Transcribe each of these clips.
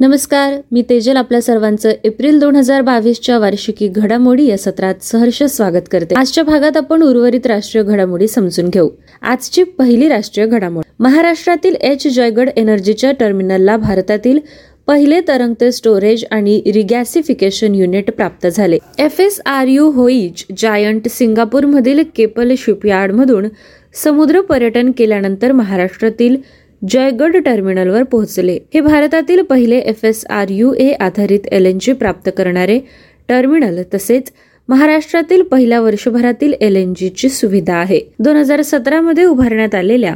नमस्कार मी तेजल आपल्या सर्वांचं एप्रिल दोन हजार बावीसच्या वार्षिकी घडामोडी या सत्रात सहर्ष स्वागत करते. आजच्या भागात आपण उर्वरित राष्ट्रीय घडामोडी समजून घेऊ. आजची पहिली राष्ट्रीय घडामोड. महाराष्ट्रातील एच जयगड एनर्जीच्या टर्मिनलला भारतातील पहिले तरंगते स्टोरेज आणि रिगॅसिफिकेशन युनिट प्राप्त झाले. F S R U Hoegh Giant सिंगापूरमधील Keppel शिपयार्डमधून समुद्र पर्यटन केल्यानंतर महाराष्ट्रातील जयगड टर्मिनलवर पोहोचले. हे भारतातील पहिले एफ एस आर यू ए आधारित एल एन जी प्राप्त करणारे टर्मिनल तसेच महाराष्ट्रातील पहिल्या वर्षभरातील एल एन जीची सुविधा आहे. दोन हजार सतरामध्ये उभारण्यात आलेल्या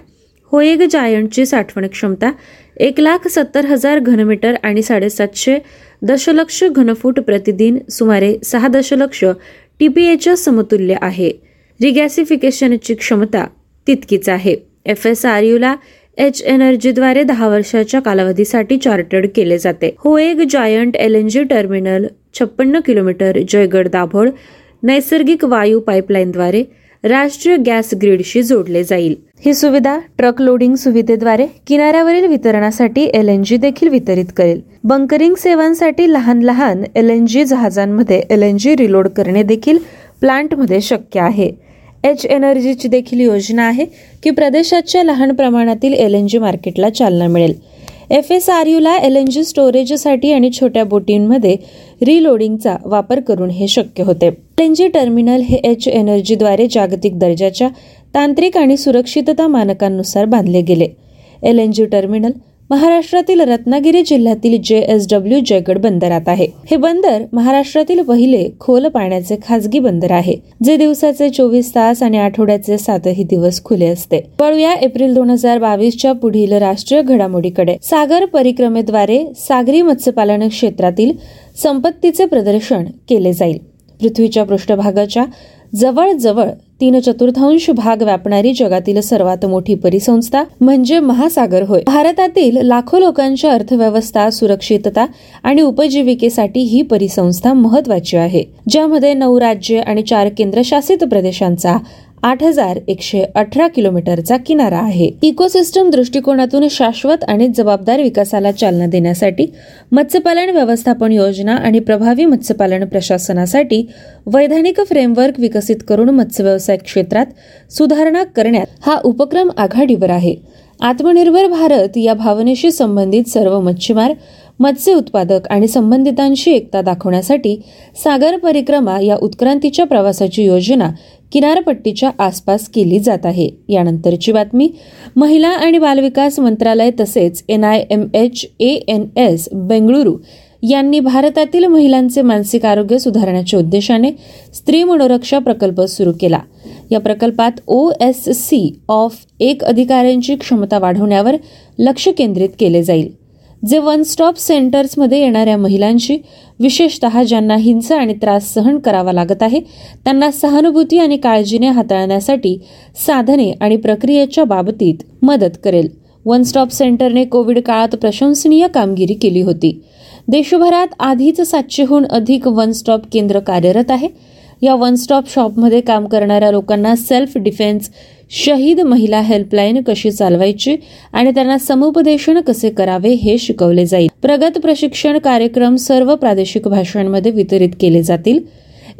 होएग जायंटची साठवण क्षमता एक लाख सत्तर हजार घनमीटर आणि साडेसातशे दशलक्ष घनफूट प्रतिदिन सुमारे सहा दशलक्ष टीपीएच्या समतुल्य आहे. रिगॅसिफिकेशनची क्षमता तितकीच आहे. एफ एस आर यूला एच एनर्जीद्वारे दहा वर्षाच्या कालावधीसाठी चार्टर्ड केले जाते. Hoegh Giant L N G terminal छप्पन्न किलोमीटर जयगड दाभोळ नैसर्गिक वायू पाईपलाईनद्वारे राष्ट्रीय गॅस ग्रीडशी जोडले जाईल. ही सुविधा ट्रक लोडिंग सुविधेद्वारे किनाऱ्यावरील वितरणासाठी एल एन जी देखील वितरित करेल. बंकरिंग सेवांसाठी लहान लहान एल एन जी जहाजांमध्ये एल एन जी रिलोड करणे देखील प्लांटमध्ये शक्य आहे. एच एनर्जीची देखील योजना आहे की प्रदेशाच्या लहान प्रमाणातील एल एन जी मार्केटला चालना मिळेल. एफ एस आर यूला एल एन जी स्टोरेजसाठी आणि छोट्या बोटींमध्ये रिलोडिंगचा वापर करून हे शक्य होते. एल एन जी टर्मिनल हे एच एनर्जीद्वारे जागतिक दर्जाच्या तांत्रिक आणि सुरक्षितता मानकांनुसार बांधले गेले. एल एन जी टर्मिनल महाराष्ट्रातील रत्नागिरी जिल्ह्यातील जे एस डब्ल्यू जयगड बंदरात आहे. हे बंदर महाराष्ट्रातील पहिले खोल पाण्याचे खासगी बंदर आहे जे दिवसाचे चोवीस तास आणि आठवड्याचे सातही दिवस खुले असते. वळूया एप्रिल दोन हजार बावीसच्या पुढील राष्ट्रीय घडामोडीकडे. सागर परिक्रमेद्वारे सागरी मत्स्यपालन क्षेत्रातील संपत्तीचे प्रदर्शन केले जाईल. पृथ्वीच्या पृष्ठभागाच्या जवळजवळ तीन चतुर्थांश भाग व्यापणारी जगातील सर्वात मोठी परिसंस्था म्हणजे महासागर होय. भारतातील लाखो लोकांच्या अर्थव्यवस्था सुरक्षितता आणि उपजीविकेसाठी ही परिसंस्था महत्वाची आहे ज्यामध्ये नऊ राज्य आणि चार केंद्रशासित प्रदेशांचा आठ हजार एकशे अठरा किलोमीटरचा किनारा आहे. इकोसिस्टम दृष्टिकोनातून शाश्वत आणि जबाबदार विकासाला चालना देण्यासाठी मत्स्यपालन व्यवस्थापन योजना आणि प्रभावी मत्स्यपालन प्रशासनासाठी वैधानिक फ्रेमवर्क विकसित करून मत्स्यव्यवसाय क्षेत्रात सुधारणा करण्यात हा उपक्रम आघाडीवर आहे. आत्मनिर्भर भारत या भावनेशी संबंधित सर्व मच्छीमार मत्स्य उत्पादक आणि संबंधितांशी एकता दाखवण्यासाठी सागर परिक्रमा या उत्क्रांतीच्या प्रवासाची योजना किनारपट्टीच्या आसपास केली जात आहे. यानंतरची बातमी महिला आणि बालविकास मंत्रालय तसेच N I M H A N S Bengaluru यांनी भारतातील महिलांचे मानसिक आरोग्य सुधारण्याच्या उद्देशाने स्त्री मनोरक्षा प्रकल्प सुरू केला. या प्रकल्पात ओ एस सी ऑफ एक अधिकाऱ्यांची क्षमता वाढवण्यावर लक्ष केंद्रित केले जाईल. जे वन स्टॉप सेंटर्समध्ये येणाऱ्या महिलांची विशेषतः ज्यांना हिंसा आणि त्रास सहन करावा लागत आहे त्यांना सहानुभूती आणि काळजीने हाताळण्यासाठी साधने आणि प्रक्रियेच्या बाबतीत मदत करेल. वन स्टॉप सेंटरने कोविड काळात प्रशंसनीय कामगिरी केली होती. देशभरात आधीच सातशेहून अधिक वन स्टॉप केंद्र कार्यरत आहे. या वन स्टॉप शॉपमध्ये काम करणाऱ्या लोकांना सेल्फ डिफेन्स शहीद महिला हेल्पलाईन कशी चालवायची आणि त्यांना समुपदेशन कसे करावे हे शिकवले जाईल. प्रगत प्रशिक्षण कार्यक्रम सर्व प्रादेशिक भाषांमध्ये वितरित केले जातील.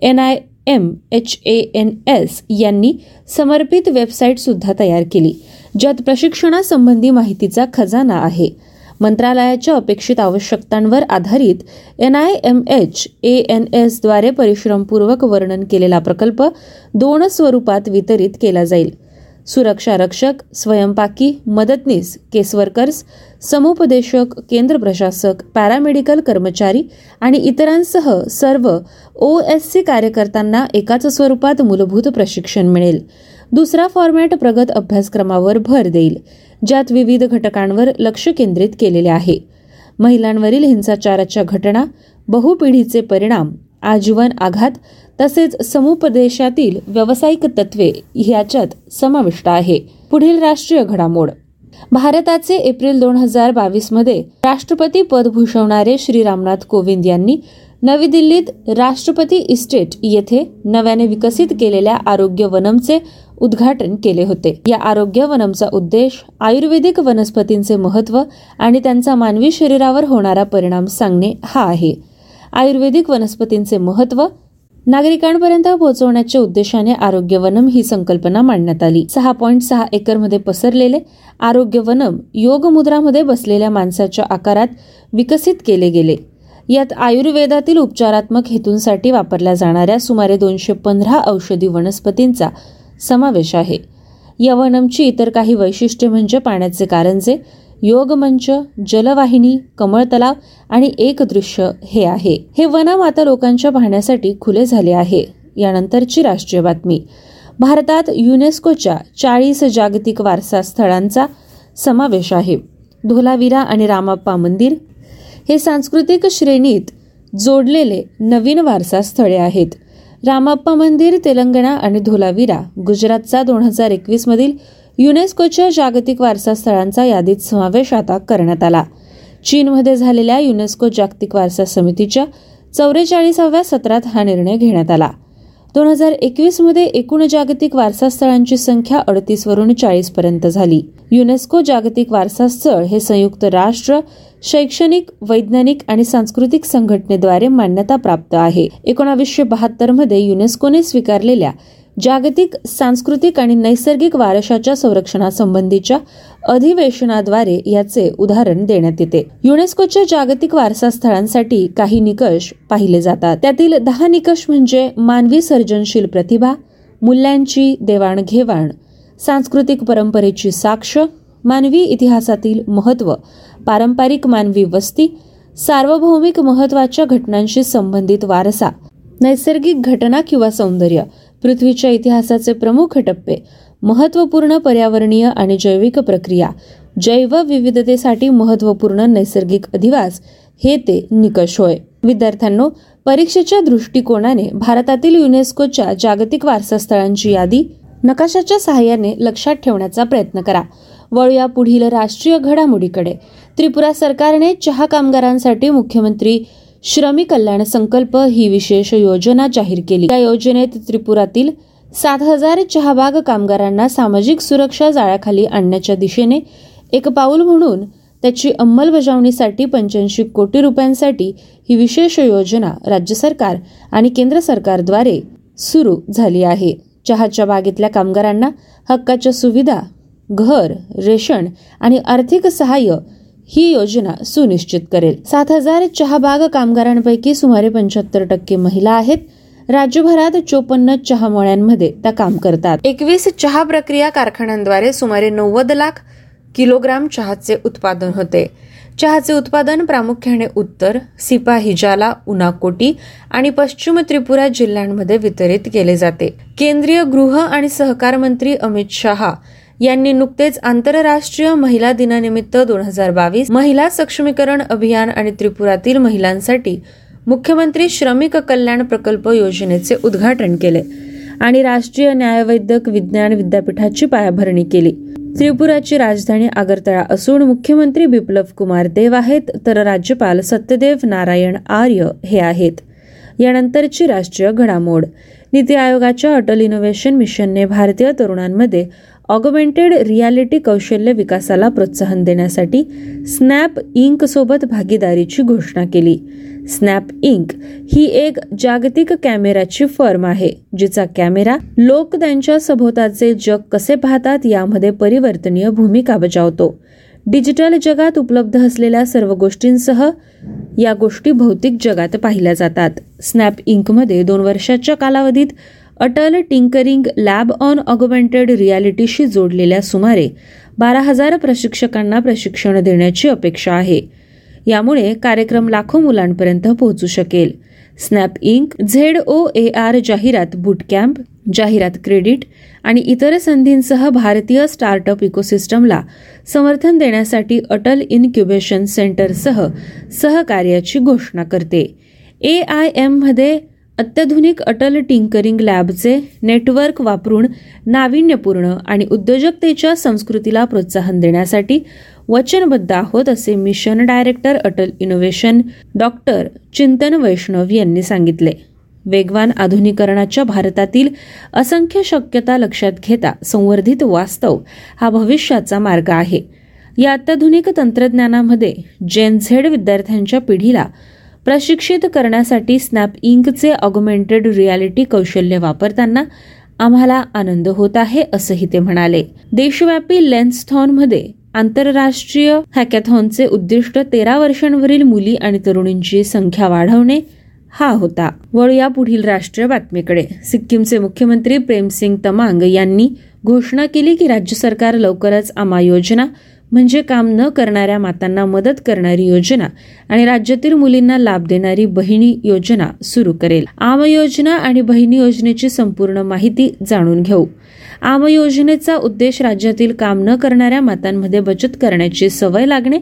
N I M H A N S यांनी समर्पित वेबसाईट सुद्धा तयार केली ज्यात प्रशिक्षणासंबंधी माहितीचा खजाना आहे. मंत्रालयाच्या अपेक्षित आवश्यकतांवर आधारित N I M H A N एसद्वारे परिश्रमपूर्वक वर्णन केलेला प्रकल्प दोन स्वरूपात वितरित केला जाईल. सुरक्षा रक्षक स्वयंपाकी मदतनीस केसवर्कर्स समुपदेशक केंद्र प्रशासक पॅरामेडिकल कर्मचारी आणि इतरांसह सर्व ओ एस सी कार्यकर्त्यांना एकाच स्वरूपात मूलभूत प्रशिक्षण मिळेल. दुसरा फॉर्मॅट प्रगत अभ्यासक्रमावर भर देईल ज्यात विविध घटकांवर लक्ष केंद्रित केलेले आहे. महिलांवरील हिंसाचाराच्या घटना बहुपिढीचे परिणाम आजीवन आघात तसेच समुपदेशातील व्यावसायिक तत्वे ह्याच्यात समाविष्ट आहे. पुढील राष्ट्रीय घडामोड. भारताचे एप्रिल दोन हजार बावीसमध्ये राष्ट्रपती पद भूषवणारे श्री रामनाथ कोविंद यांनी नवी दिल्लीत राष्ट्रपती इस्टेट येथे नव्याने विकसित केलेल्या आरोग्य वनमचे उद्घाटन केले होते. या आरोग्य वनमचा उद्देश आयुर्वेदिक वनस्पतींचे महत्त्व आणि त्यांचा मानवी शरीरावर होणारा परिणाम सांगणे हा आहे. आयुर्वेदिक वनस्पतींचे महत्त्व नागरिकांपर्यंत पोहोचवण्याच्या उद्देशाने आरोग्य वनम ही संकल्पना मांडण्यात आली. सहा पॉईंट सहा एकरमध्ये पसरलेले आरोग्य वनम योग मुद्रामध्ये बसलेल्या माणसाच्या आकारात विकसित केले गेले. यात आयुर्वेदातील उपचारात्मक हेतूंसाठी वापरल्या जाणाऱ्या सुमारे दोनशे पंधरा औषधी वनस्पतींचा समावेश आहे. या वनमची इतर काही वैशिष्ट्ये म्हणजे पाण्याचे कारंजे योगमंच जलवाहिनी कमळ तलाव आणि एक दृश्य हे आहे. हे वनम आता लोकांच्या पाहण्यासाठी खुले झाले आहे. यानंतरची राष्ट्रीय बातमी. भारतात युनेस्कोच्या चाळीस जागतिक वारसा स्थळांचा समावेश आहे. धोलावीरा आणि रामाप्पा मंदिर हे सांस्कृतिक श्रेणीत जोडलेले नवीन वारसा स्थळे आहेत. रामाप्पा मंदिर तेलंगणा आणि धोलावीरा गुजरातचा दोन हजार एकवीस मधील युनेस्कोच्या जागतिक वारसा स्थळांचा यादीत समावेश आता करण्यात आला. चीनमध्ये झालेल्या युनेस्को जागतिक वारसा समितीच्या चौवेचाळीसाव्या सत्रात हा निर्णय घेण्यात आला. दोन हजार एकवीसमध्ये एकूण जागतिक वारसा स्थळांची संख्या अडतीसवरून चाळीसपर्यंत झाली. युनेस्को जागतिक वारसा स्थळ हे संयुक्त राष्ट्र शैक्षणिक वैज्ञानिक आणि सांस्कृतिक संघटनेद्वारे मान्यता प्राप्त आहे. एकोणावीसशे बहात्तरमध्ये युनेस्कोने स्वीकारलेल्या जागतिक सांस्कृतिक आणि नैसर्गिक वारशाच्या संरक्षणासंबंधीच्या अधिवेशनाद्वारे याचे उदाहरण देण्यात येते. युनेस्कोच्या जागतिक वारसा स्थळांसाठी काही निकष पाहिले जातात. त्यातील दहा निकष म्हणजे मानवी सर्जनशील प्रतिभा मूल्यांची देवाणघेवाण सांस्कृतिक परंपरेची साक्ष मानवी इतिहासातील महत्त्व पारंपरिक मानवी वस्ती सार्वभौमिक महत्त्वाच्या घटनांशी संबंधित वारसा नैसर्गिक घटना किंवा सौंदर्य पृथ्वीच्या इतिहासाचे प्रमुख टप्पे महत्त्वपूर्ण पर्यावरणीय आणि जैविक प्रक्रिया जैवविविधतेसाठी महत्त्वपूर्ण महत्त्वपूर्ण नैसर्गिक अधिवास हे ते निकष होय. विद्यार्थ्यांनो परीक्षेच्या दृष्टिकोनाने भारतातील युनेस्कोच्या जागतिक वारसास्थळांची यादी नकाशाच्या सहाय्याने लक्षात ठेवण्याचा प्रयत्न करा. वळूया पुढील राष्ट्रीय घडामोडीकडे. त्रिपुरा सरकारने चहा कामगारांसाठी मुख्यमंत्री श्रमिक कल्याण संकल्प ही विशेष योजना जाहीर केली. या योजनेत त्रिपुरातील सात हजार चहाबाग कामगारांना सामाजिक सुरक्षा जाळ्याखाली आणण्याच्या दिशेने एक पाऊल म्हणून त्याची अंमलबजावणीसाठी पंच्याऐंशी कोटी रुपयांसाठी ही विशेष योजना राज्य सरकार आणि केंद्र सरकारद्वारे सुरू झाली आहे. चहाच्या बागेतल्या कामगारांना हक्काच्या सुविधा घर रेशन आणि आर्थिक सहाय्य ही योजना सुनिश्चित करेल. सात हजार चहाबाग कामगारांपैकी सुमारे पंच्याहत्तर टक्के महिला आहेत. राज्यभरात चोपन्न चहामळ्यांमध्ये त्या काम करतात. एकवीस चहा प्रक्रिया कारखान्यांद्वारे सुमारे नव्वद लाख किलोग्राम चहाचे उत्पादन होते. चहाचे उत्पादन प्रामुख्याने उत्तर सिपाहिजाला उनाकोटी आणि पश्चिम त्रिपुरा जिल्ह्यांमध्ये वितरित केले जाते. केंद्रीय गृह आणि सहकार मंत्री अमित शहा यांनी नुकतेच आंतरराष्ट्रीय महिला दिनानिमित्त दोन हजार बावीस महिला सक्षमीकरण अभियान आणि त्रिपुरातील महिलांसाठी मुख्यमंत्री श्रमिक कल्याण प्रकल्प योजनेचे उद्घाटन केले आणि राष्ट्रीय न्यायवैद्यक विज्ञान विद्यापीठाची पायाभरणी केली. त्रिपुराची राजधानी आगरतळा असून मुख्यमंत्री बिप्लव कुमार देव आहेत तर राज्यपाल सत्यदेव नारायण आर्य हे आहेत. यानंतरची राष्ट्रीय घडामोड. नीती आयोगाच्या अटल इनोव्हेशन मिशनने भारतीय तरुणांमध्ये ऑगमेंटेड रियालिटी कौशल्य विकासाला प्रोत्साहन देण्यासाठी स्नॅप इंक सोबत भागीदारीची घोषणा केली. स्नॅप इंक ही एक जागतिक कॅमेराची फर्म आहे जिचा कॅमेरा लोक त्यांच्या सभोवताचे जग कसे पाहतात यामध्ये परिवर्तनीय भूमिका बजावतो. डिजिटल जगात उपलब्ध असलेल्या सर्व गोष्टींसह या गोष्टी भौतिक जगात पाहिल्या जातात. स्नॅप इंकमध्ये दोन वर्षाच्या कालावधीत Atal tinkering lab on augmented रियालिटीशी जोडलेल्या सुमारे बारा हजार प्रशिक्षकांना प्रशिक्षण देण्याची अपेक्षा आहे. यामुळे कार्यक्रम लाखो मुलांपर्यंत पोहोचू शकेल. Snap ink Z O A R जाहिरात बूट कॅम्प जाहिरात क्रेडिट आणि इतर संधींसह भारतीय स्टार्टअप इकोसिस्टमला समर्थन देण्यासाठी अटल इन्क्युबेशन सेंटरसह सहकार्याची घोषणा करते. ए आय एममध्ये अत्याधुनिक अटल टिंकरिंग लॅबचे नेटवर्क वापरून नाविन्यपूर्ण आणि उद्योजकतेच्या संस्कृतीला प्रोत्साहन देण्यासाठी वचनबद्ध आहोत असे mission director Atal innovation doctor Chintan Vaishnav यांनी सांगितले. वेगवान आधुनिकरणाच्या भारतातील असंख्य शक्यता लक्षात घेता संवर्धित वास्तव हा भविष्याचा मार्ग आहे. या अत्याधुनिक तंत्रज्ञानामध्ये जेन झेड विद्यार्थ्यांच्या पिढीला प्रशिक्षित करण्यासाठी स्नॅप इंकचे ऑगमेंटेड रियालिटी कौशल्य वापरताना आम्हाला आनंद होत आहे असंही ते म्हणाले. देशव्यापी लेन्सथॉनमध्ये आंतरराष्ट्रीय हॅकॅथॉनचे उद्दिष्ट तेरा वर्षांवरील मुली आणि तरुणींची संख्या वाढवणे हा होता. वळूया पुढील राष्ट्रीय बातमीकडे. सिक्कीमचे मुख्यमंत्री प्रेमसिंग तमांग यांनी घोषणा केली की राज्य सरकार लवकरच आमा योजना म्हणजे काम न करणाऱ्या मातांना मदत करणारी योजना आणि राज्यातील मुलींना लाभ देणारी बहिणी योजना सुरू करेल. आम योजना आणि बहिणी योजनेची संपूर्ण माहिती जाणून घेऊ. आम योजनेचा उद्देश राज्यातील काम न करणाऱ्या मातांमध्ये बचत करण्याची सवय लागणे.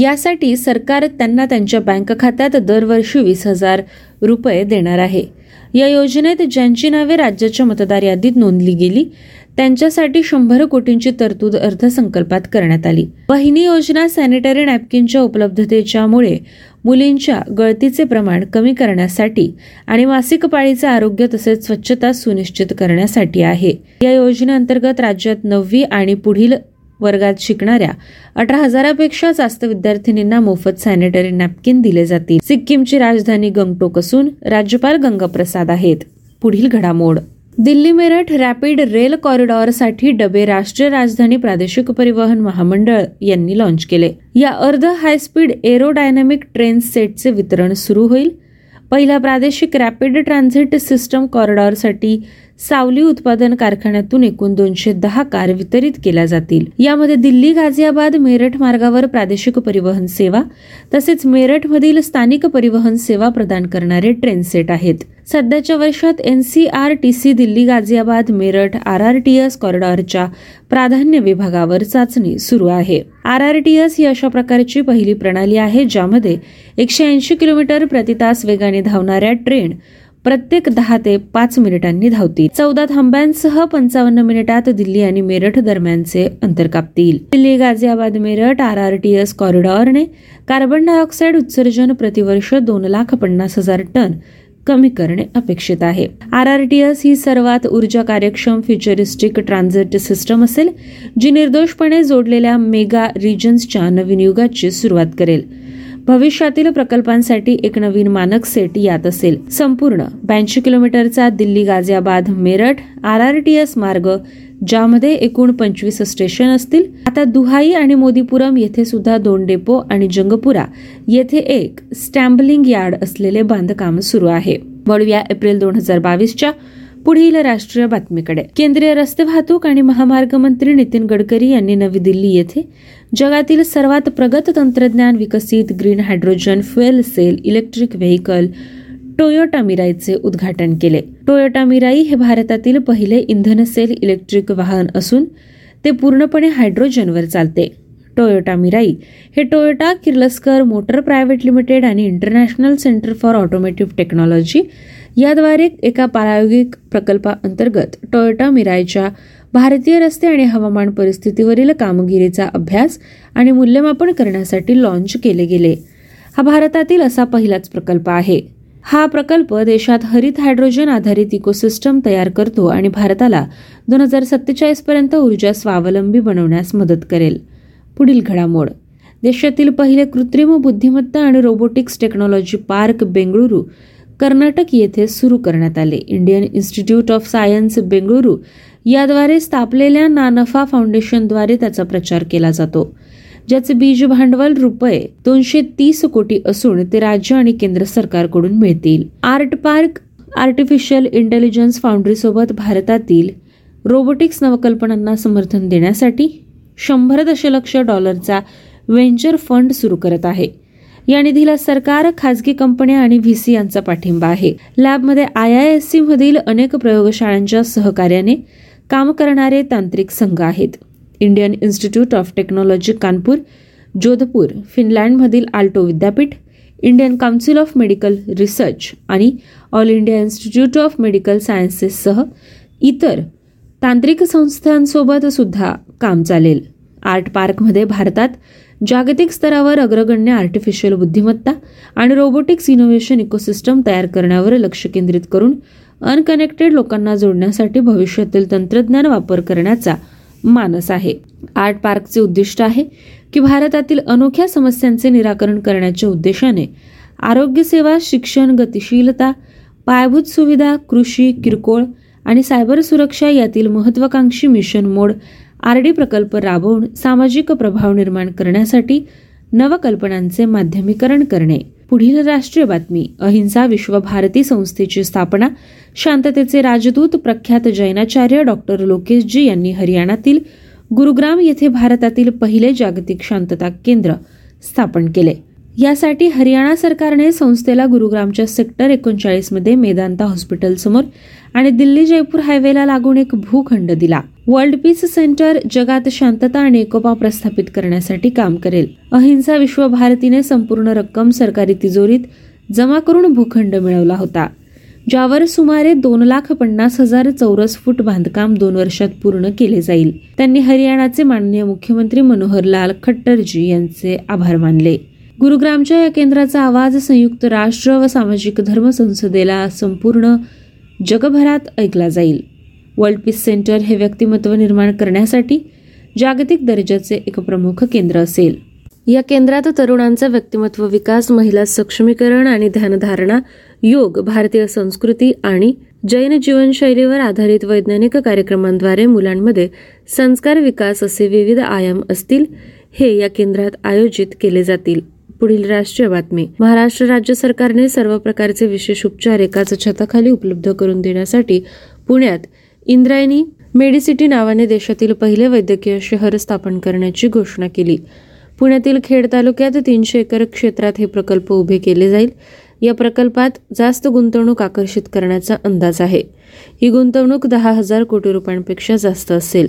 यासाठी सरकार त्यांना त्यांच्या बँक खात्यात दरवर्षी वीस हजार रुपये देणार आहे. या योजनेत ज्यांची नावे राज्याच्या मतदार यादीत नोंदली गेली त्यांच्यासाठी शंभर कोटींची तरतूद अर्थसंकल्पात करण्यात आली. पहिली योजना सॅनिटरी नॅपकिनच्या उपलब्धतेच्यामुळे मुलींच्या गळतीचे प्रमाण कमी करण्यासाठी आणि मासिक पाळीचे आरोग्य तसेच स्वच्छता सुनिश्चित करण्यासाठी आहे. या योजनेअंतर्गत राज्यात नववी आणि पुढील वर्गात शिकणाऱ्या अठरा हजारापेक्षा जास्त विद्यार्थिनींना मोफत सॅनिटरी नॅपकिन दिले जातील. सिक्कीमची राजधानी गंगटोक असून राज्यपाल गंगाप्रसाद आहेत. पुढील घडामोड. दिल्ली मेरठ रॅपिड रेल कॉरिडॉरसाठी डबे राष्ट्रीय राजधानी प्रादेशिक परिवहन महामंडळ यांनी लॉन्च केले. या अर्ध हायस्पीड एरोडायनामिक ट्रेन सेटचे वितरण सुरू होईल. पहिल्या प्रादेशिक रॅपिड ट्रान्झिट सिस्टम कॉरिडॉरसाठी सावली उत्पादन कारखान्यातून एकूण दोनशे दहा कार वितरित केल्या जातील. यामध्ये दिल्ली गाझियाबाद मेरठ मार्गावर प्रादेशिक परिवहन सेवा तसेच मेरठमधील स्थानिक परिवहन सेवा प्रदान करणारे ट्रेन सेट आहेत. सध्याच्या वर्षात NCRTC Delhi Ghaziabad Meerut R R T S कॉरिडॉरच्या प्राधान्य विभागावर चाचणी सुरू आहे. आर आर टी एस ही अशा प्रकारची पहिली प्रणाली आहे ज्यामध्ये एकशे ऐंशी किलोमीटर प्रति तास वेगाने धावणाऱ्या ट्रेन प्रत्येक दहा ते पाच मिनिटांनी धावतील. चौदा थांब्यांसह पंचावन्न मिनिटात दिल्ली आणि मेरठ दरम्यानचे अंतर कापतील. Delhi Ghaziabad Meerut R R T S कॉरिडॉरने carbon dioxide उत्सर्जन प्रतिवर्ष दोन लाख पन्नास हजार टन कमी करणे अपेक्षित आहे. आर आर टी एस ही सर्वात ऊर्जा कार्यक्षम फ्युचरिस्टिक ट्रान्झिट सिस्टम असेल जी निर्दोषपणे जोडलेल्या मेगा रिजन्सच्या नवीन युगाची सुरुवात करेल. भविष्यातील प्रकल्पांसाठी एक नवीन मानक सेट यात असेल. संपूर्ण ब्याऐंशी किलोमीटरचा Delhi Ghaziabad Meerut R R T S मार्ग ज्यामध्ये एकूण पंचवीस स्टेशन असतील. आता दुहाई आणि मोदीपुरम येथे सुद्धा दोन डेपो आणि जंगपुरा येथे एक स्टॅम्बलिंग यार्ड असलेले बांधकाम सुरू आहे. वळूया एप्रिल दोन हजार बावीसच्या पुढील राष्ट्रीय बातमीकडे. केंद्रीय रस्ते वाहतूक आणि महामार्ग मंत्री नितीन गडकरी यांनी नवी दिल्ली येथे जगातील सर्वात प्रगत तंत्रज्ञान विकसित green hydrogen fuel cell electric vehicle Toyota मिराईचे उद्घाटन केले. टोयोटा मिराई हे भारतातील पहिले इंधन सेल इलेक्ट्रिक वाहन असून ते पूर्णपणे हायड्रोजनवर चालते. टोयोटा मिराई हे Toyota Kirloskar motor private limited आणि international centre for automotive technology याद्वारे एका प्रायोगिक प्रकल्पाअंतर्गत टोयोटा मिरायच्या भारतीय रस्ते आणि हवामान परिस्थितीवरील कामगिरीचा अभ्यास आणि मूल्यमापन करण्यासाठी लॉन्च केले गेले. हा भारतातील असा पहिलाच प्रकल्प आहे. हा प्रकल्प देशात हरित हायड्रोजन आधारित इकोसिस्टम तयार करतो आणि भारताला दोन हजार सत्तेचाळीस पर्यंत ऊर्जा स्वावलंबी बनवण्यास मदत करेल. पुढील घडामोड. देशातील पहिले कृत्रिम बुद्धिमत्ता आणि robotics technology park Bengaluru Karnataka येथे सुरू करण्यात आले. Indian institute of science Bengaluru याद्वारे स्थापलेल्या नानफा फाउंडेशनद्वारे त्याचा प्रचार केला जातो ज्याचे बीज भांडवल रुपये दोनशे तीस कोटी असून ते राज्य आणि केंद्र सरकारकडून मिळतील. आर्ट पार्क आर्टिफिशियल इंटेलिजन्स फाउंड्रीसोबत भारतातील रोबोटिक्स नवकल्पनांना समर्थन देण्यासाठी शंभर दशलक्ष डॉलरचा व्हेंचर फंड सुरू करत आहे. या निधीला सरकार खासगी कंपन्या आणि व्हीसी यांचा पाठिंबा आहे. लॅबमध्ये आय आय एस सी मधील अनेक प्रयोगशाळांच्या सहकार्याने काम करणारे तांत्रिक संघ आहेत. Indian institute of technology Kanpur Jodhpur फिनलँडमधील Aalto विद्यापीठ Indian council of medical research आणि all India institute of medical सायन्सेससह इतर तांत्रिक संस्थांसोबत सुद्धा काम चालेल. आर्ट पार्कमध्ये भारतात जागतिक स्तरावर अग्रगण्य आर्टिफिशियल बुद्धिमत्ता आणि रोबोटिक्स इनोव्हेशन इकोसिस्टम तयार करण्यावर लक्ष केंद्रित करून अनकनेक्टेड लोकांना जोडण्यासाठी भविष्यातील तंत्रज्ञान वापर करण्याचा मानस आहे. आर्ट पार्कचे उद्दिष्ट आहे की भारतातील अनोख्या समस्यांचे निराकरण करण्याच्या उद्देशाने आरोग्यसेवा शिक्षण गतिशीलता पायाभूत सुविधा कृषी किरकोळ आणि सायबर सुरक्षा यातील महत्वाकांक्षी मिशन मोड आर डी प्रकल्प राबवून सामाजिक प्रभाव निर्माण करण्यासाठी नवकल्पनांचे माध्यमीकरण करणे. पुढील राष्ट्रीय बातमी. अहिंसा विश्वभारती संस्थेची स्थापना. शांततेचे राजदूत प्रख्यात जैनाचार्य डॉक्टर लोकेशजी यांनी हरियाणातील गुरुग्राम येथे भारतातील पहिले जागतिक शांतता केंद्र स्थापन केले. यासाठी हरियाणा सरकारने संस्थेला गुरुग्रामच्या सेक्टर एकोणचाळीसमध्ये मेदांता हॉस्पिटलसमोर आणि दिल्ली जयपूर हायवेला लागून एक भूखंड दिला. वर्ल्ड पीस सेंटर जगात शांतता आणि एकोपा प्रस्थापित करण्यासाठी काम करेल. अहिंसा विश्व भारतीने संपूर्ण रक्कम सरकारी तिजोरीत जमा करून भूखंड मिळवला होता. ज्यावर सुमारे दोन लाख पन्नास हजार चौरस फूट बांधकाम दोन वर्षात पूर्ण केले जाईल. त्यांनी हरियाणाचे माननीय मुख्यमंत्री मनोहर लाल खट्टरजी यांचे आभार मानले. गुरुग्रामच्या या केंद्राचा आवाज संयुक्त राष्ट्र व सामाजिक धर्म संसदेला संपूर्ण जगभरात ऐकला जाईल. वर्ल्ड पीस सेंटर हे व्यक्तिमत्व निर्माण करण्यासाठी जागतिक दर्जाचे एक प्रमुख केंद्र असेल. या केंद्रात तरुणांचा व्यक्तिमत्व विकास महिला सक्षमीकरण आणि ध्यानधारणा योग भारतीय संस्कृती आणि जैन जीवनशैलीवर आधारित वैज्ञानिक कार्यक्रमांद्वारे मुलांमध्ये संस्कार विकास असे विविध आयाम असतील हे या केंद्रात आयोजित केले जातील. पुढील राष्ट्रीय बातमी. महाराष्ट्र राज्य सरकारने सर्व प्रकारचे विशेष उपचार एकाच छताखाली उपलब्ध करून देण्यासाठी पुण्यात इंद्रायणी मेडिसिटी नावाने देशातील पहिले वैद्यकीय शहर स्थापन करण्याची घोषणा केली. पुण्यातील खेड तालुक्यात तीनशे एकर क्षेत्रात हे प्रकल्प उभे केले जाईल. या प्रकल्पात जास्त गुंतवणूक आकर्षित करण्याचा अंदाज आहे. ही गुंतवणूक दहा हजार कोटी रुपयांपेक्षा जास्त असेल.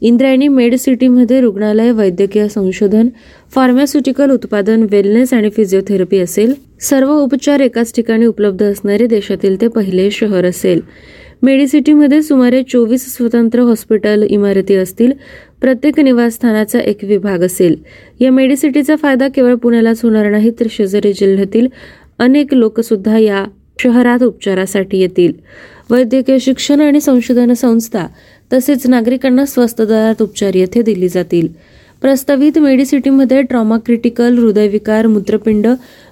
इंद्रायणी मेड सिटीमध्ये रुग्णालय वैद्यकीय संशोधन फार्मास्युटिकल उत्पादन वेलनेस आणि फिजिओथेरपी असेल. सर्व उपचार एकाच ठिकाणी उपलब्ध असणारे देशातील ते पहिले शहर असेल. मेडिसिटीमध्ये सुमारे चोवीस स्वतंत्र हॉस्पिटल इमारती असतील. प्रत्येक निवासस्थानाचा एक विभाग असेल. या मेडिसिटीचा फायदा केवळ पुण्यालाच होणार नाही तर शेजारी जिल्ह्यातील अनेक लोकसुद्धा या शहरात उपचारासाठी येतील. वैद्यकीय शिक्षण आणि संशोधन संस्था तसेच नागरिकांना स्वस्त दरात उपचार येथे दिले जातील. प्रस्तावित मेडिसिटीमध्ये ट्रॉमा क्रिटिकल हृदयविकार मूत्रपिंड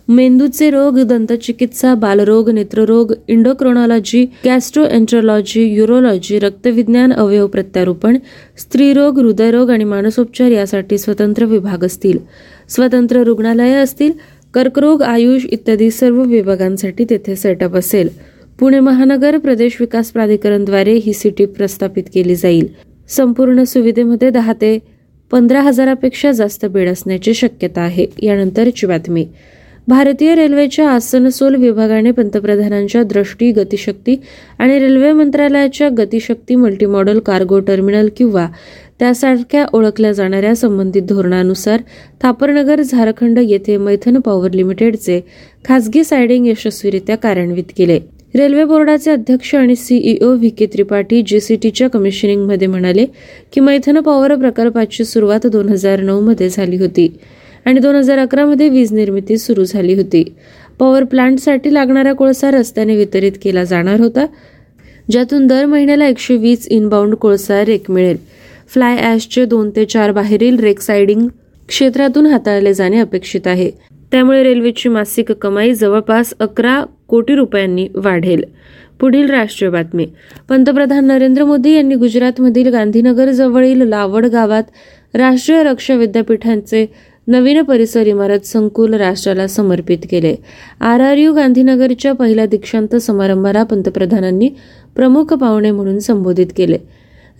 मेंदूचे रोग दंतचिकित्सा बालरोग नेत्ररोग इंडोक्रोनॉलॉजी गॅस्ट्रोएंट्रोलॉजी युरोलॉजी रक्तविज्ञान अवयव प्रत्यारोपण स्त्रीरोग हृदयरोग आणि मानसोपचार यासाठी स्वतंत्र विभाग असतील. स्वतंत्र रुग्णालये असतील कर्करोग आयुष इत्यादी सर्व विभागांसाठी तेथे सेटअप असेल. पुणे महानगर प्रदेश विकास प्राधिकरणद्वारे ही सिटी प्रस्थापित केली जाईल. संपूर्ण सुविधेमध्ये दहा ते पंधरा हजारापेक्षा जास्त बेड असण्याची शक्यता आहे यानंतरची बातमी. भारतीय रेल्वेच्या आसनसोल विभागाने पंतप्रधानांच्या दृष्टी गतिशक्ती आणि रेल्वे मंत्रालयाच्या गतिशक्ती मल्टीमॉडल कार्गो टर्मिनल किंवा त्यासारख्या ओळखल्या जाणाऱ्या संबंधित धोरणानुसार थापरनगर झारखंड येथे मैथन पॉवर लिमिटेडचे खासगी सायडिंग यशस्वीरित्या कार्यान्वित केले. रेल्वे बोर्डाचे अध्यक्ष आणि सीईओ व्ही के त्रिपाठी जीसीटीच्या कमिशनिंगमध्ये म्हणाले की मैथन पॉवर प्रकल्पाची सुरुवात दोन हजार नऊमध्ये झाली होती आणि दोन हजार अकरामध्ये वीज निर्मिती सुरू झाली होती. पॉवर प्लांटसाठी लागणारा कोळसा रस्त्याने वितरित केला जाणार होता ज्यातून दर महिन्याला एकशे वीस इनबाउंड कोळसा रेक मिळेल. फ्लाय ॲशचे दोन ते चार बाहेरील रेक सायडिंग क्षेत्रातून हाताळले जाणे अपेक्षित आहे. त्यामुळे रेल्वेची मासिक कमाई जवळपास अकरा कोटी रुपयांनी वाढेल. पुढील राष्ट्रीय बातमी. पंतप्रधान नरेंद्र मोदी यांनी गुजरातमधील गांधीनगर जवळील लावड गावात राष्ट्रीय रक्षा विद्यापीठांचे नवीन परिसर इमारत संकुल राष्ट्राला समर्पित केले. आर आर यू गांधीनगरच्या पहिल्या दीक्षांत समारंभाला पंतप्रधानांनी प्रमुख पाहुणे म्हणून संबोधित केले.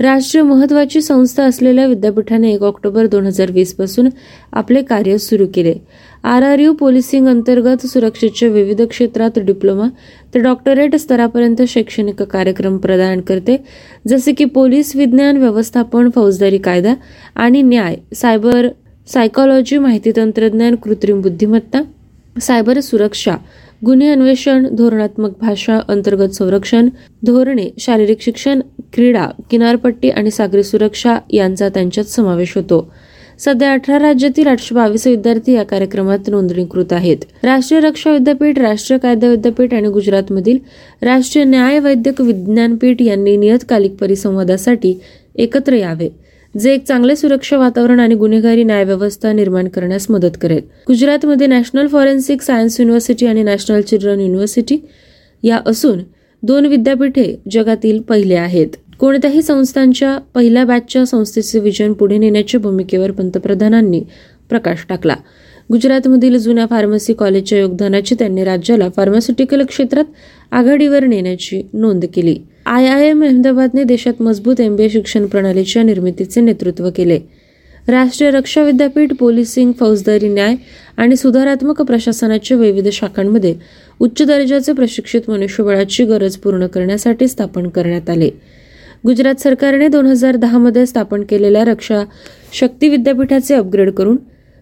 राष्ट्रीय महत्वाची संस्था असलेल्या विद्यापीठाने एक ऑक्टोबर दोन हजार वीसपासून आपले कार्य सुरू केले. आर आर यू पोलिसिंग अंतर्गत सुरक्षेच्या विविध क्षेत्रात डिप्लोमा ते डॉक्टरेट स्तरापर्यंत शैक्षणिक कार्यक्रम प्रदान करते. जसे की पोलीस विज्ञान व्यवस्थापन फौजदारी कायदा आणि न्याय सायबर सायकॉलॉजी माहिती तंत्रज्ञान कृत्रिम बुद्धिमत्ता सायबर सुरक्षा गुन्हे अन्वेषण धोरणात्मक भाषा अंतर्गत संरक्षण धोरणे शारीरिक शिक्षण क्रीडा किनारपट्टी आणि सागरी सुरक्षा यांचा त्यांच्यात समावेश होतो. सध्या अठरा राज्यातील आठशे बावीस विद्यार्थी या कार्यक्रमात नोंदणीकृत आहेत. राष्ट्रीय रक्षा विद्यापीठ राष्ट्रीय कायदा विद्यापीठ आणि गुजरातमधील राष्ट्रीय न्याय वैद्यक विज्ञानपीठ यांनी नियतकालिक परिसंवादासाठी एकत्र यावे जे एक चांगले सुरक्षा वातावरण आणि गुन्हेगारी न्यायव्यवस्था निर्माण करण्यास मदत करेल. गुजरातमध्ये नॅशनल फॉरेन्सिक सायन्स युनिव्हर्सिटी आणि नॅशनल चिल्ड्रन युनिव्हर्सिटी या असून दोन विद्यापीठे जगातील पहिले आहेत. कोणत्याही संस्थांच्या पहिल्या बॅचच्या संस्थेचे विजन पुढे नेण्याच्या भूमिकेवर पंतप्रधानांनी प्रकाश टाकला. गुजरातमधील जुन्या फार्मसी कॉलेजच्या योगदानाची त्यांनी राज्याला फार्मास्युटिकल क्षेत्रात आघाडीवर नेण्याची नोंद केली. आय आय एम अहमदाबादने देशात मजबूत एमबीए शिक्षण प्रणालीच्या निर्मितीचे नेतृत्व केले. राष्ट्रीय रक्षा विद्यापीठ पोलिसिंग फौजदारी न्याय आणि सुधारात्मक प्रशासनाच्या विविध शाखांमध्ये उच्च दर्जाचे प्रशिक्षित मनुष्यबळाची गरज पूर्ण करण्यासाठी स्थापन करण्यात आले. गुजरात सरकारने दोन हजार दहामध्ये स्थापन केलेल्या रक्षा शक्ती विद्यापीठाचे अपग्रेड करून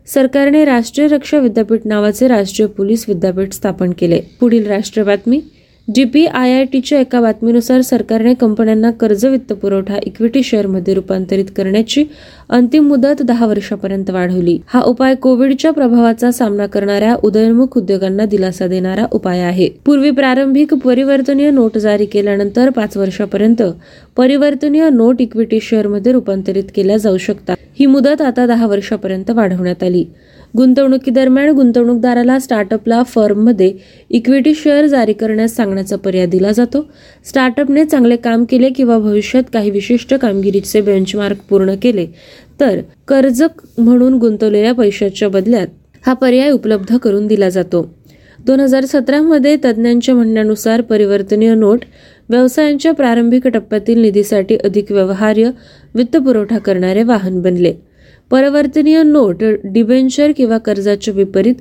सरकारने राष्ट्रीय रक्षा विद्यापीठ नावाचे राष्ट्रीय पोलीस विद्यापीठ स्थापन केले. पुढील राष्ट्रीय बातमी. टीच्या एका बातमीनुसार सरकारने कंपन्यांना कर्ज वित्तपुरवठा इक्विटी शेअरमध्ये रूपांतरित करण्याची अंतिम मुदत दहा वर्षापर्यंत वाढवली. हा उपाय कोविडच्या प्रभावाचा सामना करणाऱ्या उदयोन्मुख उद्योगांना दिलासा देणारा उपाय आहे. पूर्वी प्रारंभिक परिवर्तनीय नोट जारी केल्यानंतर पाच वर्षापर्यंत परिवर्तनीय नोट इक्विटी शेअरमध्ये रूपांतरित केल्या जाऊ शकतात. ही मुदत आता दहा वर्षापर्यंत वाढवण्यात आली. गुंतवणुकीदरम्यान गुंतवणूकदाराला स्टार्टअपला फर्ममध्ये इक्विटी शेअर जारी करण्यास सांगण्याचा पर्याय दिला जातो. स्टार्टअपने चांगले काम केले किंवा भविष्यात काही विशिष्ट कामगिरीचे बेंचमार्क पूर्ण केले तर कर्ज म्हणून गुंतवलेल्या पैशाच्या बदल्यात हा पर्याय उपलब्ध करून दिला जातो. दोन हजार सतरामध्ये तज्ज्ञांच्या म्हणण्यानुसार परिवर्तनीय नोट व्यवसायांच्या प्रारंभिक टप्प्यातील निधीसाठी अधिक व्यवहार्य वित्तपुरवठा करणारे वाहन बनले. परिवर्तनीय नोट डिबेंचर किंवा कर्जाच्या विपरीत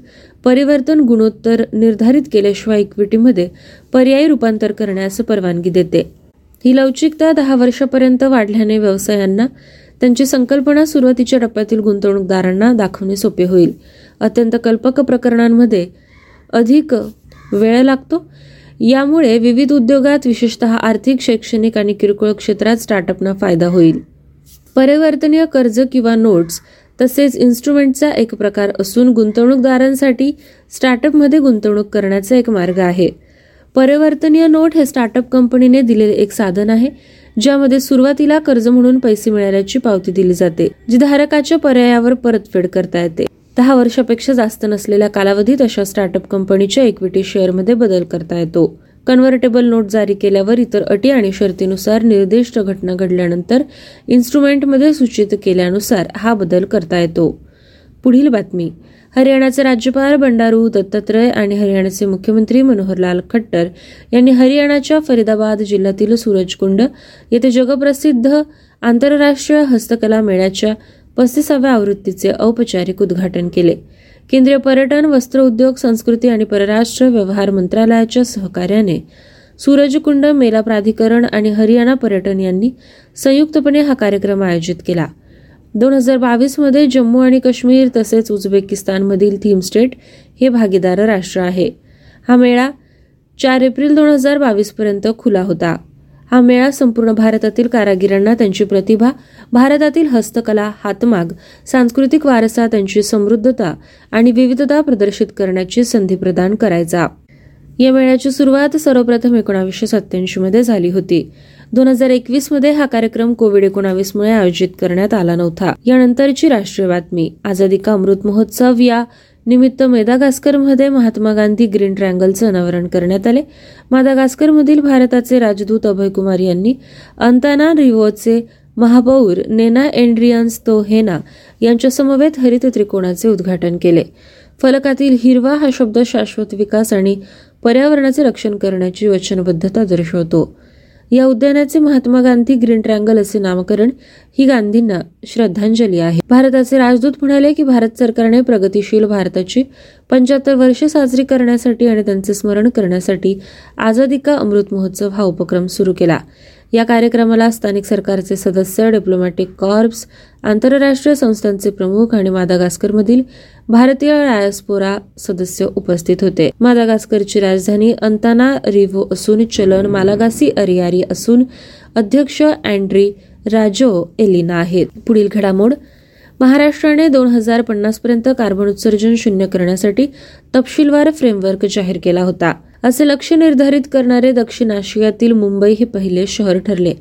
परिवर्तन गुणोत्तर निर्धारित केल्याशिवाय इक्विटीमध्ये पर्यायी रूपांतर करण्यास परवानगी देते. ही लवचिकता दहा वर्षापर्यंत वाढल्याने व्यवसायांना त्यांची संकल्पना सुरुवातीच्या टप्प्यातील गुंतवणूकदारांना दाखवणे सोपे होईल. अत्यंत कल्पक प्रकरणांमध्ये अधिक वेळ लागतो. यामुळे विविध उद्योगात विशेषतः आर्थिक शैक्षणिक आणि किरकोळ क्षेत्रात स्टार्टअपना फायदा होईल. परिवर्तनीय कर्ज किंवा नोट्स तसेच इन्स्ट्रुमेंटचा एक प्रकार असून गुंतवणूकदारांसाठी स्टार्टअपमध्ये गुंतवणूक करण्याचा एक मार्ग आहे. परिवर्तनीय नोट हे स्टार्टअप कंपनीने दिलेले एक साधन आहे ज्यामध्ये सुरुवातीला कर्ज म्हणून पैसे मिळाल्याची पावती दिली जाते जी धारकाच्या पर्यायावर परतफेड करता येते. दहा वर्षापेक्षा जास्त नसलेल्या कालावधीत अशा स्टार्टअप कंपनीच्या इक्विटी शेअरमध्ये बदल करता येतो. कन्व्हर्टेबल नोट जारी केल्यावर इतर अटी आणि शर्तीनुसार निर्दिष्ट घटना घडल्यानंतर इन्स्ट्रुमेंटमध्ये सूचित केल्यानुसार हा बदल करता येतो. पुढील बातमी. हरियाणाचे राज्यपाल बंडारू दत्तात्रय आणि हरियाणाचे मुख्यमंत्री मनोहरलाल खट्टर यांनी हरियाणाच्या फरीदाबाद जिल्ह्यातील सूरजकुंड येथे जगप्रसिद्ध आंतरराष्ट्रीय हस्तकला मेळ्याच्या पस्तीसाव्या आवृत्तीचे औपचारिक उद्घाटन केले. केंद्रीय पर्यटन वस्त्र उद्योग संस्कृती आणि परराष्ट्र व्यवहार मंत्रालयाच्या सहकार्याने सूरजकुंड मेला प्राधिकरण आणि हरियाणा पर्यटन यांनी संयुक्तपणे हा कार्यक्रम आयोजित केला. दोन हजार बावीसमध्ये जम्मू आणि काश्मीर तसेच उझबेकिस्तानमधील थीम स्टेट हे भागीदार राष्ट्र आहे. हा मेळा चार एप्रिल दोन हजार बावीसपर्यंत खुला होता. हा मेळा संपूर्ण भारतातील कारागिरांना त्यांची प्रतिभा भारतातील हस्तकला हातमाग सांस्कृतिक वारसा त्यांची समृद्धता आणि विविधता प्रदर्शित करण्याची संधी प्रदान करायचा. या मेळ्याची सुरुवात सर्वप्रथम एकोणावीसशे सत्याऐंशी मध्ये झाली होती. दोन हजार एकवीसमध्ये हा कार्यक्रम कोविड एकोणावीस मुळे आयोजित करण्यात आला नव्हता. यानंतरची राष्ट्रीय बातमी आझादी का अमृत महोत्सव या निमित्त मेदागास्करमध्ये महात्मा गांधी ग्रीन ट्रँगलचं अनावरण करण्यात आले. मादागास्करमधील भारताचे राजदूत अभय कुमार यांनी अंताना रिवोचे महापौर नेना एंड्रियन्स तो हेना यांच्यासमवेत हरित त्रिकोणाचे उद्घाटन केले. फलकातील हिरवा हा शब्द शाश्वत विकास आणि पर्यावरणाचे रक्षण करण्याची वचनबद्धता दर्शवतो. या उद्यानाचे महात्मा गांधी ग्रीन ट्रँगल असे नामकरण ही गांधींना श्रद्धांजली आहे. भारताचे राजदूत म्हणाले की भारत सरकारने प्रगतीशील भारताची पंच्याहत्तर वर्षे साजरी करण्यासाठी आणि त्यांचे स्मरण करण्यासाठी आझादी का अमृत महोत्सव हा उपक्रम सुरू केला. या कार्यक्रमाला स्थानिक सरकारचे सदस्य डिप्लोमॅटिक कॉर्प्स आंतरराष्ट्रीय संस्थांचे प्रमुख आणि मादागास्करमधील भारतीय डायस्पोरा सदस्य उपस्थित होते. मादागास्करची राजधानी अंताना रिव्हो असून चलन मालागासी अरियारी असून अध्यक्ष अँड्री राजो एलिना आहेत. पुढील घडामोड महाराष्ट्राने दोन हजार पन्नासपर्यंत कार्बन उत्सर्जन शून्य करण्यासाठी तपशीलवार फ्रेमवर्क जाहीर केला होता. असे लक्ष निर्धारित करणारे दक्षिण आशियातील मुंबई हे पहिले शहर ठरले.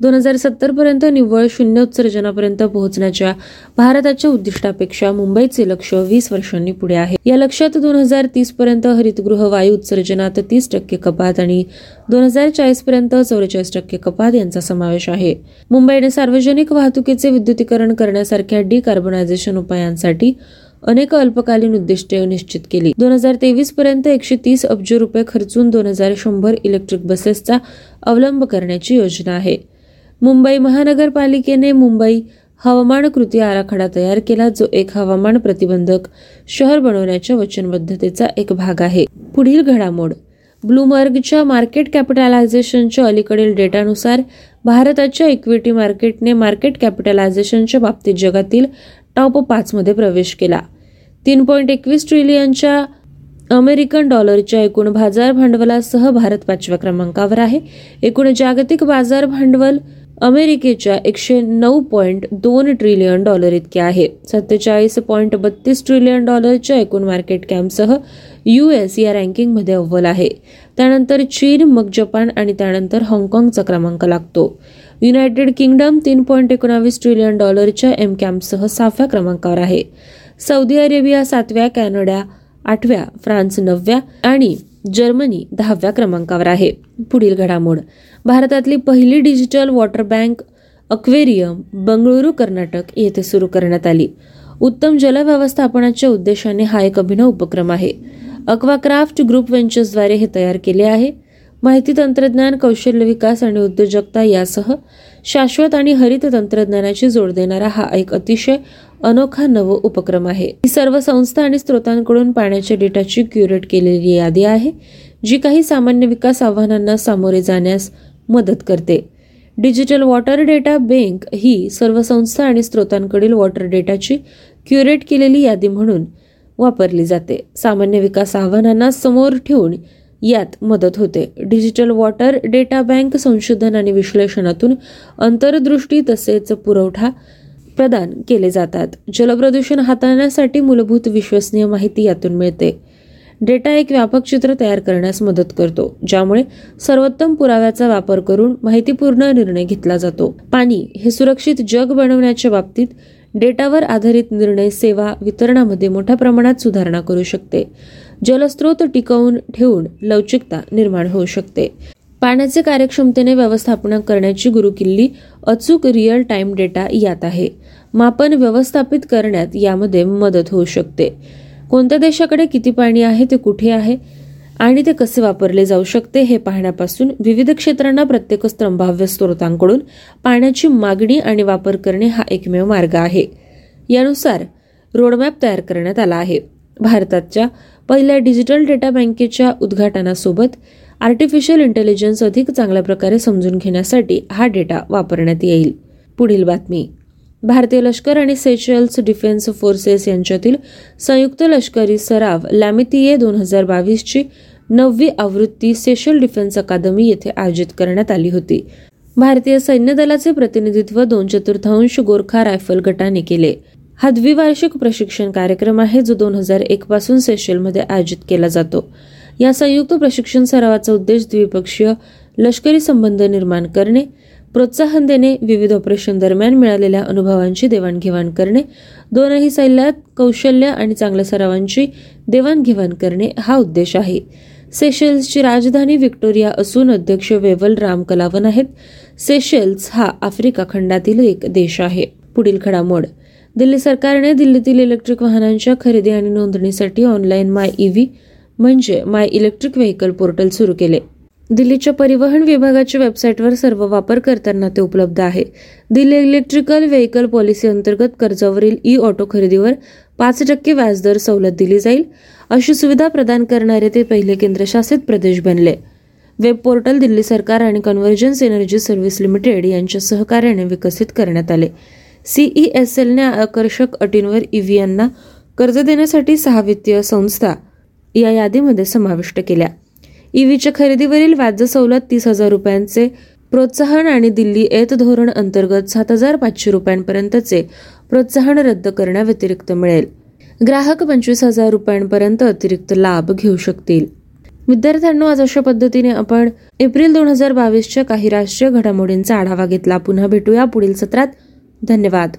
दोन हजार सत्तर पर्यंत निव्वळ शून्य उत्सर्जनापर्यंत पोहोचण्याच्या भारताच्या उद्दिष्टापेक्षा मुंबईचे लक्ष वीस वर्षांनी पुढे आहे. या लक्षात दोन हजार तीस पर्यंत हरितगृह वायू उत्सर्जनात तीस टक्के कपात आणि दोन हजार चाळीस पर्यंत चौवेचाळीस टक्के कपात यांचा समावेश आहे. मुंबईने सार्वजनिक वाहतुकीचे विद्युतीकरण करण्यासारख्या डिकार्बनायझेशन उपायांसाठी अनेक अल्पकालीन उद्दिष्टे निश्चित केली. दोन हजार तेवीस पर्यंत एकशे तीस अब्ज रुपये खर्चून दोन हजार शंभर इलेक्ट्रिक बसेसचा अवलंब करण्याची योजना आहे. मुंबई महानगरपालिकेने मुंबई हवामान कृती आराखडा तयार केला जो एक हवामान प्रतिबंधक शहर बनवण्याच्या वचनबद्धतेचा एक भाग आहे. पुढील घडामोड. ब्लूमर्गच्या मार्केट कॅपिटलायझेशनच्या अलीकडील डेटानुसार भारताच्या इक्विटी मार्केटने मार्केट कॅपिटलायझेशनच्या बाबतीत जगातील टॉप पाचमध्ये प्रवेश केला. तीन पॉईंट एकवीस ट्रिलियनच्या अमेरिकन डॉलरच्या एकूण बाजार भांडवलासह भारत पाचव्या क्रमांकावर आहे. एकूण जागतिक बाजार भांडवल अमेरिकेच्या एकशे नऊ पॉईंट दोन ट्रिलियन डॉलर इतके आहे. सत्तेचाळीस पॉईंट बत्तीस ट्रिलियन डॉलरच्या एकूण मार्केट कॅम्पसह यू एस या रँकिंगमध्ये अव्वल आहे. त्यानंतर चीन मग जपान आणि त्यानंतर हाँगकाँगचा क्रमांक लागतो. युनायटेड किंगडम तीन पॉईंट एकोणावीस ट्रिलियन डॉलरच्या एम कॅम्पसह सहाव्या क्रमांकावर आहे. सौदी अरेबिया सातव्या कॅनडा आठव्या फ्रान्स नवव्या आणि जर्मनी दहाव्या क्रमांकावर आहे. पुढील घडामोड. भारतातली पहिली digital water bank aquarium Bengaluru Karnataka येथे सुरू करण्यात आली. उत्तम जलव्यवस्थापनाच्या उद्देशाने हा एक अभिनव उपक्रम आहे. अक्वाक्राफ्ट ग्रुप व्हेंचर्सद्वारे हे तयार केले आहे. माहिती तंत्रज्ञान कौशल्य विकास आणि उद्योजकता यासह शाश्वत आणि हरित तंत्रज्ञानाची जोड देणारा हा एक अतिशय अनोखा नव उपक्रम आहे. ही सर्व संस्था आणि स्रोतांकडून पाण्याच्या डेटाची क्युरेट केलेली यादी आहे जी काही सामान्य विकास आव्हानांना सामोरे जाण्यास मदत करते. डिजिटल वॉटर डेटा बँक ही सर्व संस्था आणि स्रोतांकडील वॉटर डेटाची क्युरेट केलेली यादी म्हणून वापरली जाते. सामान्य विकास आव्हानांना समोर ठेवून यात मदत होते. डिजिटल वॉटर डेटा बँक संशोधन आणि विश्लेषणातून अंतर्दृष्टी तसेच पुरवठा प्रदान केले जातात. जलप्रदूषण हाताळण्यासाठी मूलभूत विश्वसनीय माहिती यातून मिळते. डेटा एक व्यापक चित्र तयार करण्यास मदत करतो ज्यामुळे सर्वोत्तम पुराव्याचा वापर करून माहितीपूर्ण निर्णय घेतला जातो. पाणी हे सुरक्षित जग बनवण्याच्या बाबतीत डेटावर आधारित निर्णय सेवा वितरणामध्ये मोठ्या प्रमाणात सुधारणा करू शकते. जलस्रोत टिकवून ठेवून लवचिकता निर्माण होऊ शकते. पाण्याचे कार्यक्षमतेने व्यवस्थापन करण्याची गुरुकिल्ली अचूक रिअल टाइम डेटा यात आहे. मापन व्यवस्थापित करण्यात यामध्ये मदत होऊ शकते. कोणत्या देशाकडे किती पाणी आहे ते कुठे आहे आणि ते कसे वापरले जाऊ शकते हे पाहण्यापासून विविध क्षेत्रांना प्रत्येक संभाव्य स्रोतांकडून पाण्याची मागणी आणि वापर करणे हा एकमेव मार्ग आहे. यानुसार रोडमॅप तयार करण्यात आला आहे. भारताच्या पहिल्या डिजिटल डेटा बँकेच्या उद्घाटनासोबत आर्टिफिशियल इंटेलिजन्स अधिक चांगल्या प्रकारे समजून घेण्यासाठी हा डेटा वापरण्यात येईल. पुढील बातमी. भारतीय लष्कर आणि सेशल्स डिफेन्स फोर्सेस यांच्यातील संयुक्त लष्करी सराव लॅमितीये दोन हजार बावीसची नववी आवृत्ती सेशल डिफेन्स अकादमी येथे आयोजित करण्यात आली होती. भारतीय सैन्य दलाचे प्रतिनिधित्व दोन चतुर्थांश गोरखा रायफल गटाने केले. हा द्विवार्षिक प्रशिक्षण कार्यक्रम आहे जो दोन हजार एक पासून सेशलमध्ये आयोजित केला जातो. या संयुक्त प्रशिक्षण सरावाचा उद्देश द्विपक्षीय लष्करी संबंध निर्माण करणे प्रोत्साहन देणे विविध ऑपरेशन दरम्यान मिळालेल्या अनुभवांची देवाणघेवाण करणे दोनही सैन्यात कौशल्य आणि चांगल्या सरावांची देवाणघेवाण करणे हा उद्देश आहे. सेशेल्सची राजधानी व्हिक्टोरिया असून अध्यक्ष वेवल राम कलावन आहेत. सेशेल्स हा आफ्रिका खंडातील एक देश आहे. पुढील घडामोड. दिल्ली सरकारने दिल्लीतील इलेक्ट्रिक वाहनांच्या खरेदी आणि नोंदणीसाठी ऑनलाईन माय ईव्ही म्हणजे माय इलेक्ट्रिक व्हेकल पोर्टल सुरू केले. दिल्लीच्या परिवहन विभागाच्या वेबसाईटवर सर्व वापरकर्त्यांना ते उपलब्ध आहे. दिल्ली इलेक्ट्रिकल व्हेकल पॉलिसी अंतर्गत कर्जावरील ई ऑटो खरेदीवर पाच टक्के व्याजदर सवलत दिली जाईल अशी सुविधा प्रदान करणारे ते पहिले केंद्रशासित प्रदेश बनले. वेब पोर्टल दिल्ली सरकार आणि कन्व्हर्जन्स एनर्जी सर्व्हिस लिमिटेड यांच्या सहकार्याने विकसित करण्यात आले. सीईएसएलने आकर्षक अटींवर ईव्हीएनना कर्ज देण्यासाठी सहा वित्तीय संस्था या यादीमध्ये समाविष्ट केल्या. ईव्हीच्या खरेदीवरील व्याज सवलत तीस हजार रुपयांचे प्रोत्साहन आणि दिल्ली एत धोरण अंतर्गत सात हजार पाचशे रुपयांपर्यंतचे प्रोत्साहन रद्द करण्याव्यतिरिक्त मिळेल. ग्राहक पंचवीस हजार रुपयांपर्यंत अतिरिक्त लाभ घेऊ शकतील. विद्यार्थ्यांनो आज अशा पद्धतीने आपण एप्रिल दोन हजार बावीसच्या काही राष्ट्रीय घडामोडींचा आढावा घेतला. पुन्हा भेटूया पुढील सत्रात. धन्यवाद.